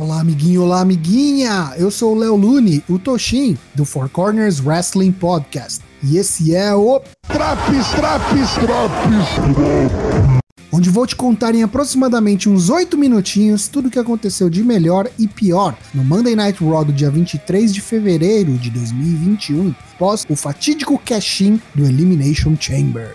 Olá, amiguinho, olá, amiguinha! Eu sou o Léo Lune, o Toshin, do Four Corners Wrestling Podcast. E esse é o. Traps, traps, traps! Onde vou te contar em aproximadamente uns 8 minutinhos tudo o que aconteceu de melhor e pior no Monday Night Raw do dia 23 de fevereiro de 2021, após o fatídico cash-in do Elimination Chamber.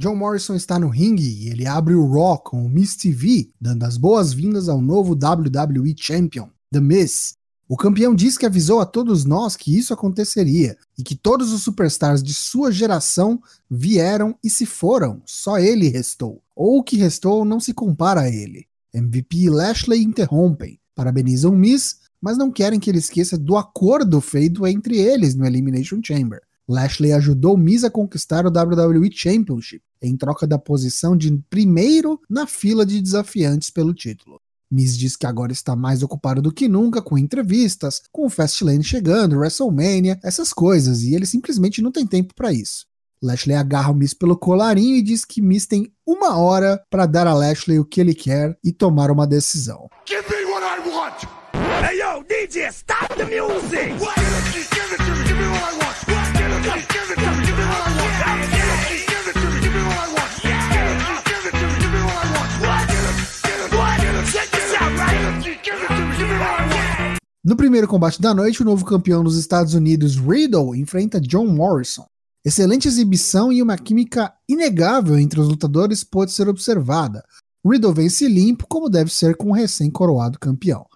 John Morrison está no ringue e ele abre o Raw com o Miz TV, dando as boas-vindas ao novo WWE Champion, The Miz. O campeão diz que avisou a todos nós que isso aconteceria e que todos os superstars de sua geração vieram e se foram, só ele restou. Ou o que restou não se compara a ele. MVP e Lashley interrompem, parabenizam Miz, mas não querem que ele esqueça do acordo feito entre eles no Elimination Chamber. Lashley ajudou Miz a conquistar o WWE Championship, em troca da posição de primeiro na fila de desafiantes pelo título. Miz diz que agora está mais ocupado do que nunca com entrevistas, com o Fastlane chegando, WrestleMania, essas coisas, e ele simplesmente não tem tempo para isso. Lashley agarra o Miz pelo colarinho e diz que Miz tem uma hora para dar a Lashley o que ele quer e tomar uma decisão. Give me what I want! Hey yo, DJ, stop the music! No primeiro combate da noite, o novo campeão dos Estados Unidos, Riddle, enfrenta John Morrison. Excelente exibição e uma química inegável entre os lutadores pode ser observada. Riddle vence limpo, como deve ser com o recém-coroado campeão.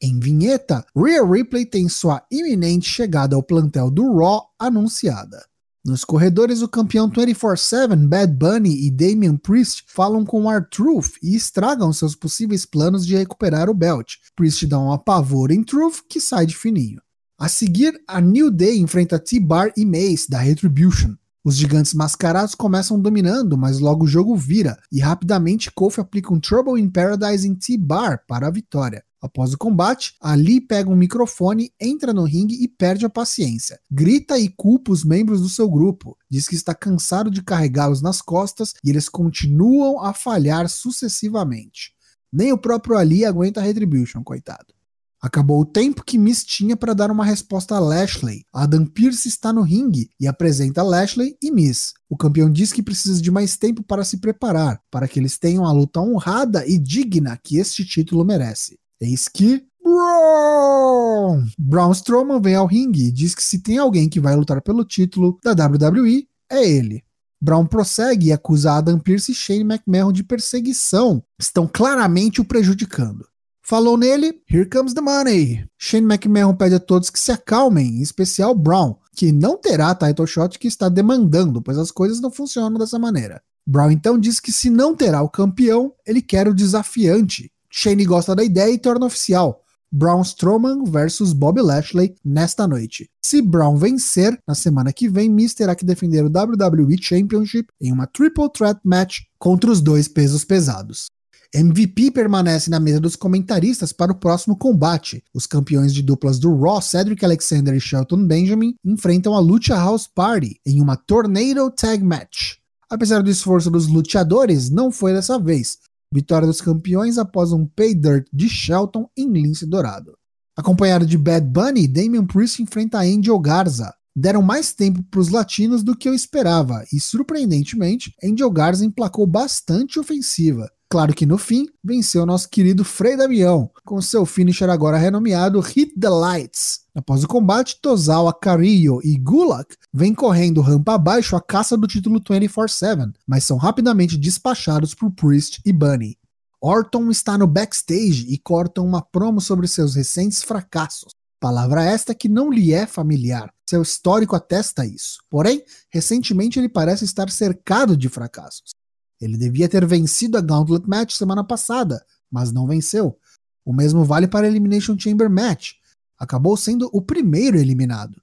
Em vinheta, Rhea Ripley tem sua iminente chegada ao plantel do Raw anunciada. Nos corredores, o campeão 24-7, Bad Bunny e Damian Priest falam com R-Truth e estragam seus possíveis planos de recuperar o belt. Priest dá um apavoro em Truth, que sai de fininho. A seguir, a New Day enfrenta T-Bar e Mace, da Retribution. Os gigantes mascarados começam dominando, mas logo o jogo vira, e rapidamente Kofi aplica um Trouble in Paradise em T-Bar para a vitória. Após o combate, Ali pega um microfone, entra no ringue e perde a paciência. Grita e culpa os membros do seu grupo. Diz que está cansado de carregá-los nas costas e eles continuam a falhar sucessivamente. Nem o próprio Ali aguenta a Retribution, coitado. Acabou o tempo que Miss tinha para dar uma resposta a Lashley. Adam Pearce está no ringue e apresenta Lashley e Miss. O campeão diz que precisa de mais tempo para se preparar, para que eles tenham a luta honrada e digna que este título merece. Eis que. Braun! Braun Strowman vem ao ringue e diz que se tem alguém que vai lutar pelo título da WWE, é ele. Brown prossegue e acusa Adam Pearce e Shane McMahon de perseguição. Estão claramente o prejudicando. Falou nele, here comes the money. Shane McMahon pede a todos que se acalmem, em especial Brown, que não terá title shot que está demandando, pois as coisas não funcionam dessa maneira. Brown então diz que se não terá o campeão, ele quer o desafiante. Shane gosta da ideia e torna oficial. Braun Strowman versus Bob Lashley nesta noite. Se Brown vencer, na semana que vem, Miz terá que defender o WWE Championship em uma Triple Threat Match contra os dois pesos pesados. MVP permanece na mesa dos comentaristas para o próximo combate. Os campeões de duplas do Raw, Cedric Alexander e Shelton Benjamin, enfrentam a Lucha House Party em uma Tornado Tag Match. Apesar do esforço dos luteadores, não foi dessa vez. Vitória dos campeões após um pay dirt de Shelton em lince dourado. Acompanhado de Bad Bunny, Damian Priest enfrenta Angel Garza. Deram mais tempo para os latinos do que eu esperava, e surpreendentemente, Angel Garza emplacou bastante ofensiva. Claro que no fim, venceu nosso querido Frei Damião, com seu finisher agora renomeado Hit the Lights. Após o combate, Tozawa Carrillo e Gulak vêm correndo rampa abaixo à caça do título 24-7, mas são rapidamente despachados por Priest e Bunny. Orton está no backstage e cortam uma promo sobre seus recentes fracassos. Palavra esta que não lhe é familiar. Seu histórico atesta isso. Porém, recentemente ele parece estar cercado de fracassos. Ele devia ter vencido a Gauntlet Match semana passada, mas não venceu. O mesmo vale para a Elimination Chamber Match. Acabou sendo o primeiro eliminado.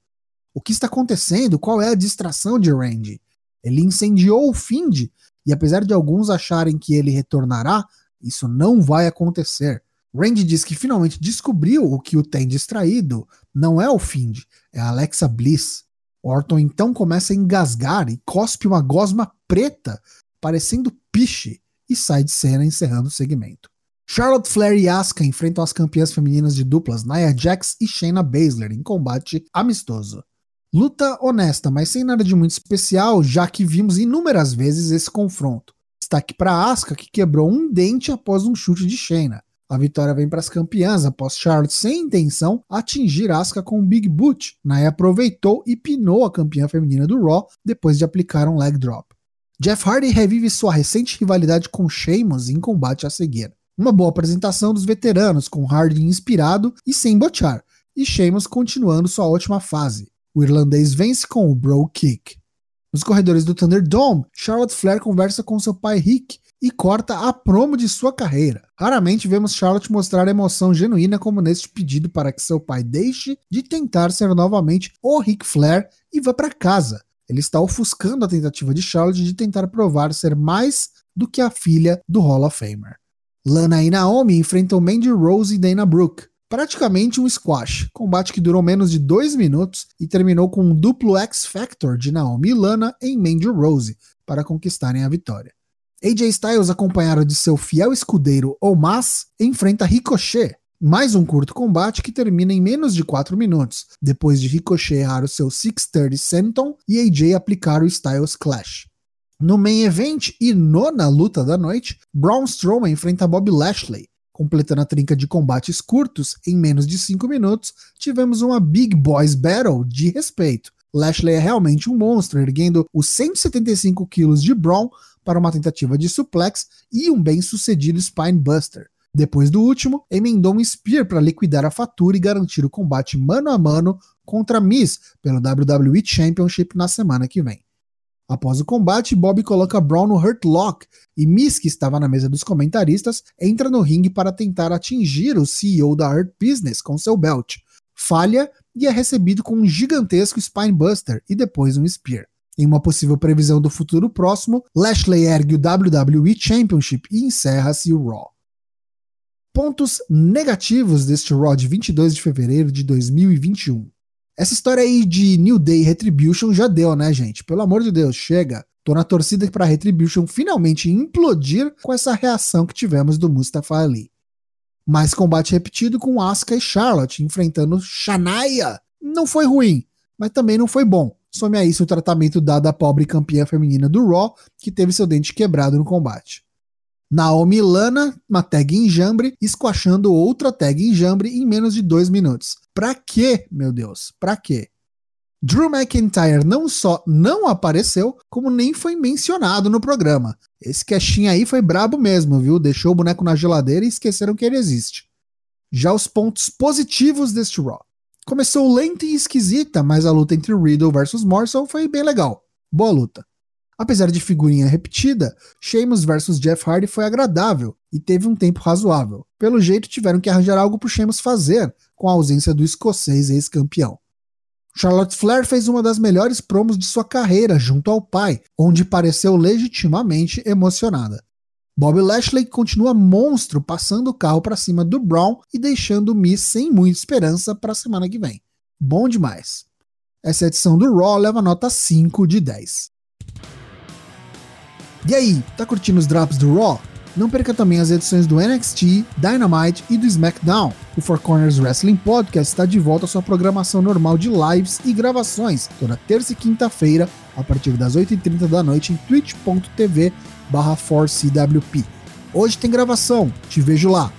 O que está acontecendo? Qual é a distração de Randy? Ele incendiou o Find e apesar de alguns acharem que ele retornará, isso não vai acontecer. Randy diz que finalmente descobriu o que o tem distraído. Não é o Find, é a Alexa Bliss. Orton então começa a engasgar e cospe uma gosma preta, parecendo piche, e sai de cena encerrando o segmento. Charlotte Flair e Asuka enfrentam as campeãs femininas de duplas Nia Jax e Shayna Baszler em combate amistoso. Luta honesta, mas sem nada de muito especial, já que vimos inúmeras vezes esse confronto. Destaque para Asuka, que quebrou um dente após um chute de Shayna. A vitória vem para as campeãs após Charlotte, sem intenção, atingir Asuka com um Big Boot. Nia aproveitou e pinou a campeã feminina do Raw depois de aplicar um leg drop. Jeff Hardy revive sua recente rivalidade com Sheamus em combate a seguir. Uma boa apresentação dos veteranos, com Hardy inspirado e sem botear, e Sheamus continuando sua ótima fase. O irlandês vence com o Bro Kick. Nos corredores do Thunderdome, Charlotte Flair conversa com seu pai Rick e corta a promo de sua carreira. Raramente vemos Charlotte mostrar emoção genuína como neste pedido para que seu pai deixe de tentar ser novamente o Ric Flair e vá para casa. Ele está ofuscando a tentativa de Charlotte de tentar provar ser mais do que a filha do Hall of Famer. Lana e Naomi enfrentam Mandy Rose e Dana Brooke. Praticamente um squash, combate que durou menos de dois minutos e terminou com um duplo X-Factor de Naomi e Lana em Mandy Rose para conquistarem a vitória. AJ Styles, acompanhado de seu fiel escudeiro Omas, enfrenta Ricochet. Mais um curto combate que termina em menos de 4 minutos, depois de Ricochet errar o seu 630 Senton e AJ aplicar o Styles Clash. No main event e nona luta da noite, Braun Strowman enfrenta Bob Lashley. Completando a trinca de combates curtos, em menos de 5 minutos, tivemos uma Big Boys Battle de respeito. Lashley é realmente um monstro, erguendo os 175 quilos de Braun para uma tentativa de suplex e um bem-sucedido Spinebuster. Depois do último, emendou um Spear para liquidar a fatura e garantir o combate mano a mano contra Miz pelo WWE Championship na semana que vem. Após o combate, Bob coloca Braun no Hurt Lock e Miz, que estava na mesa dos comentaristas, entra no ringue para tentar atingir o CEO da Hurt Business com seu belt. Falha e é recebido com um gigantesco Spinebuster e depois um Spear. Em uma possível previsão do futuro próximo, Lashley ergue o WWE Championship e encerra-se o Raw. Pontos negativos deste Raw de 22 de fevereiro de 2021. Essa história aí de New Day Retribution já deu, né, gente? Pelo amor de Deus, chega. Tô na torcida para Retribution finalmente implodir com essa reação que tivemos do Mustafa Ali. Mais combate repetido com Asuka e Charlotte enfrentando Shania. Não foi ruim, mas também não foi bom. Some a isso o tratamento dado à pobre campeã feminina do Raw, que teve seu dente quebrado no combate. Naomi Lana, uma tag enjambre, esquachando outra tag enjambre em menos de dois minutos. Pra quê, meu Deus? Pra quê? Drew McIntyre não só não apareceu, como nem foi mencionado no programa. Esse caixinha aí foi brabo mesmo, viu? Deixou o boneco na geladeira e esqueceram que ele existe. Já os pontos positivos deste Raw. Começou lenta e esquisita, mas a luta entre Riddle versus Morrison foi bem legal. Boa luta. Apesar de figurinha repetida, Sheamus vs Jeff Hardy foi agradável e teve um tempo razoável. Pelo jeito, tiveram que arranjar algo para Sheamus fazer, com a ausência do escocês ex-campeão. Charlotte Flair fez uma das melhores promos de sua carreira junto ao pai, onde pareceu legitimamente emocionada. Bob Lashley continua monstro, passando o carro para cima do Brown e deixando o Miz sem muita esperança para a semana que vem. Bom demais. Essa edição do Raw leva nota 5 de 10. E aí, tá curtindo os drops do Raw? Não perca também as edições do NXT, Dynamite e do SmackDown. O Four Corners Wrestling Podcast está de volta à sua programação normal de lives e gravações, toda terça e quinta-feira, a partir das 8h30 da noite em twitch.tv barra 4CWP. Hoje tem gravação, te vejo lá.